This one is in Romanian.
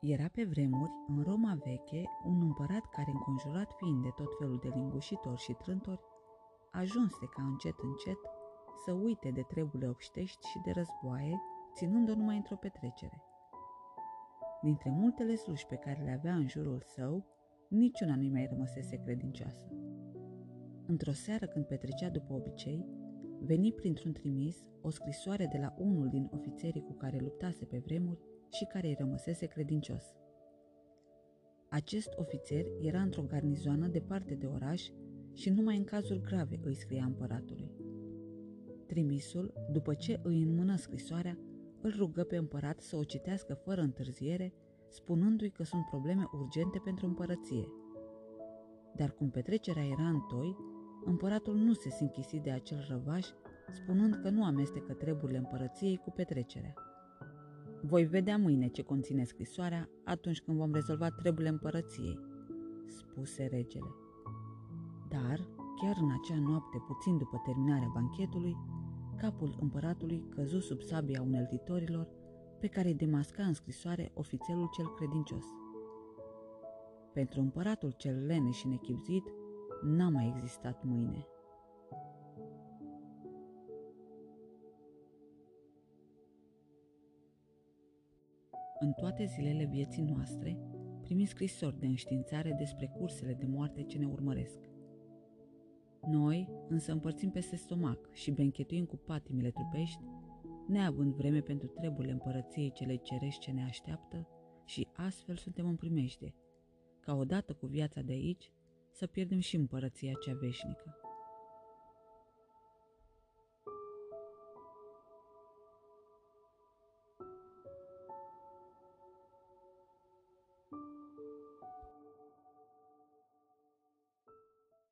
Era pe vremuri, în Roma veche, un împărat care, înconjurat fiind de tot felul de lingușitori și trântori, ajunse ca încet încet să uite de treburile obștești și de războaie, ținând-o numai într-o petrecere. Dintre multele sluși pe care le avea în jurul său, niciuna nu-i mai rămăsese credincioasă. Într-o seară când petrecea după obicei, veni printr-un trimis o scrisoare de la unul din ofițerii cu care luptase pe vremuri și care îi rămăsese credincios. Acest ofițer era într-o garnizoană departe de oraș și numai în cazuri grave îi scria împăratului. Trimisul, după ce îi înmână scrisoarea, îl rugă pe împărat să o citească fără întârziere, spunându-i că sunt probleme urgente pentru împărăție. Dar cum petrecerea era în toi, împăratul nu se sinchisi de acel răvaș, spunând că nu amestecă treburile împărăției cu petrecerea. Voi vedea mâine ce conține scrisoarea atunci când vom rezolva treburile împărăției, spuse regele. Dar, chiar în acea noapte, puțin după terminarea banchetului, capul împăratului căzu sub sabia uneltitorilor pe care îi demasca în scrisoare ofițelul cel credincios. Pentru împăratul cel lene și nechipzuit, n-a mai existat mâine. În toate zilele vieții noastre, primim scrisori de înștiințare despre cursele de moarte ce ne urmăresc. Noi însă împărțim peste stomac și benchetuim cu patimile trupești, neavând vreme pentru treburile împărăției cele cerești ce ne așteaptă și astfel suntem în primejde, ca odată cu viața de aici să pierdem și împărăția cea veșnică.